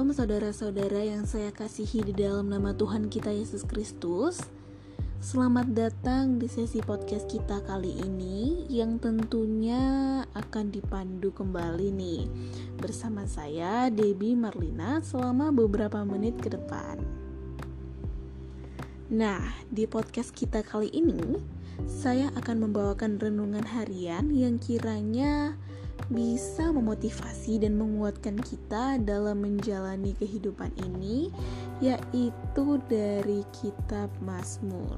Shalom saudara-saudara yang saya kasihi di dalam nama Tuhan kita Yesus Kristus. Selamat datang di sesi podcast kita kali ini yang tentunya akan dipandu kembali nih bersama saya Debbie Marlina selama beberapa menit ke depan. Nah, di podcast kita kali ini saya akan membawakan renungan harian yang kiranya bisa memotivasi dan menguatkan kita dalam menjalani kehidupan ini, yaitu dari Kitab Mazmur.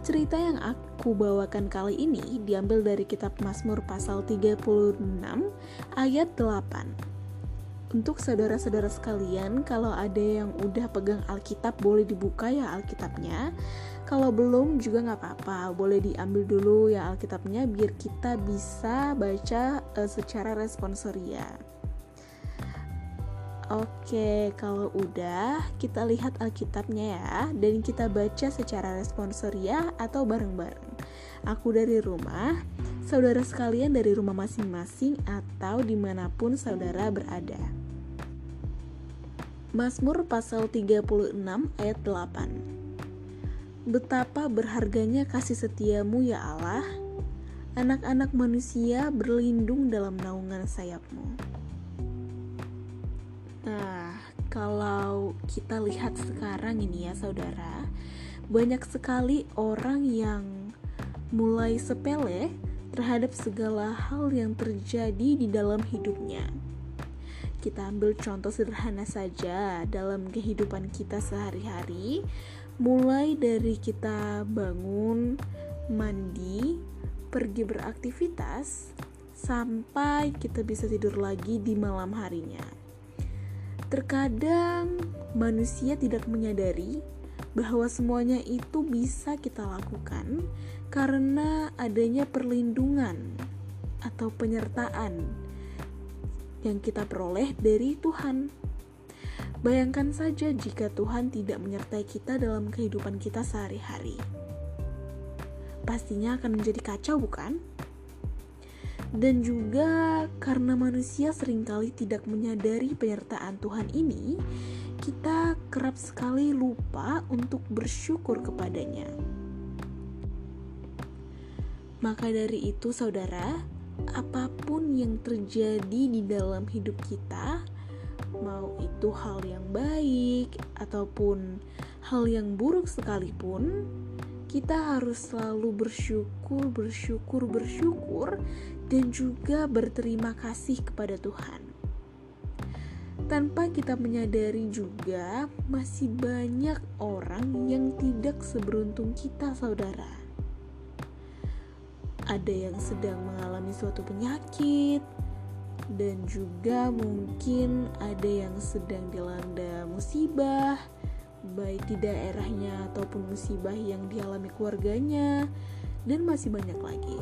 Cerita yang aku bawakan kali ini diambil dari Kitab Mazmur pasal 36 ayat 8. Untuk saudara-saudara sekalian, kalau ada yang udah pegang Alkitab boleh dibuka ya Alkitabnya. Kalau belum juga nggak apa-apa, boleh diambil dulu ya Alkitabnya biar kita bisa baca uh, secara responsoria. Oke, kalau udah kita lihat Alkitabnya ya dan kita baca secara responsoria atau bareng-bareng. Aku dari rumah, saudara sekalian dari rumah masing-masing atau di mana pun saudara berada. Mazmur pasal 36 ayat 8 Betapa berharganya kasih setiamu ya Allah. Anak-anak manusia berlindung dalam naungan sayapmu. Nah, kalau kita lihat sekarang ini ya saudara Banyak sekali orang yang mulai sepele terhadap segala hal yang terjadi di dalam hidupnya kita ambil contoh sederhana saja dalam kehidupan kita sehari-hari, mulai dari kita bangun, mandi, pergi beraktivitas, sampai kita bisa tidur lagi di malam harinya. Terkadang manusia tidak menyadari bahwa semuanya itu bisa kita lakukan karena adanya perlindungan atau penyertaan yang kita peroleh dari Tuhan. Bayangkan saja jika Tuhan tidak menyertai kita dalam kehidupan kita sehari-hari. Pastinya akan menjadi kacau, bukan? Dan juga karena manusia sering kali tidak menyadari penyertaan Tuhan ini, kita kerap sekali lupa untuk bersyukur kepadanya. Maka dari itu, saudara, apa pun yang terjadi di dalam hidup kita, mau itu hal yang baik ataupun hal yang buruk sekalipun, kita harus selalu bersyukur, bersyukur, bersyukur, dan juga berterima kasih kepada Tuhan. Tanpa kita menyadari juga, masih banyak orang yang tidak seberuntung kita, saudara ada yang sedang mengalami suatu penyakit dan juga mungkin ada yang sedang dilanda musibah baik di daerahnya ataupun musibah yang dialami keluarganya dan masih banyak lagi.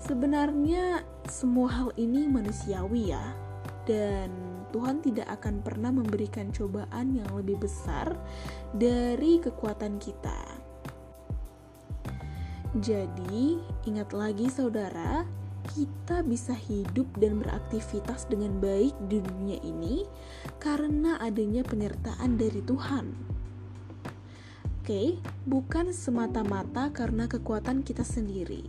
Sebenarnya semua hal ini manusiawi ya dan Tuhan tidak akan pernah memberikan cobaan yang lebih besar dari kekuatan kita. Jadi, ingat lagi saudara, kita bisa hidup dan beraktivitas dengan baik di dunia ini karena adanya penyertaan dari Tuhan. Oke, bukan semata-mata karena kekuatan kita sendiri.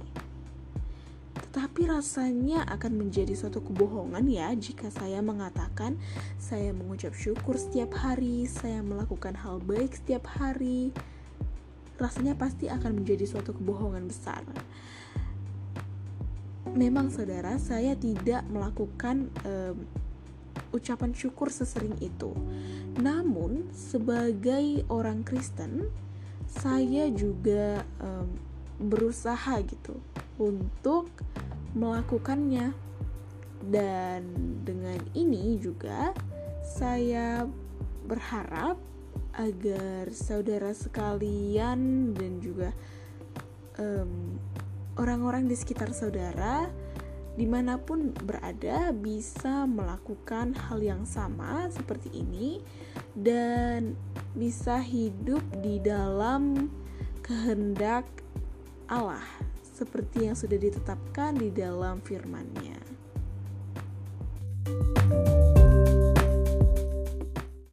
Tetapi rasanya akan menjadi suatu kebohongan ya jika saya mengatakan saya mengucap syukur setiap hari, saya melakukan hal baik setiap hari, rasanya pasti akan menjadi suatu kebohongan besar. Memang saudara, saya tidak melakukan um, ucapan syukur sesering itu. Namun, sebagai orang Kristen, saya juga um, berusaha gitu untuk melakukannya. Dan dengan ini juga saya berharap agar saudara sekalian dan juga orang orang-orang di sekitar saudara di mana pun berada bisa melakukan hal yang sama seperti ini dan bisa hidup di dalam kehendak Allah seperti yang sudah ditetapkan di dalam firman-Nya. thank you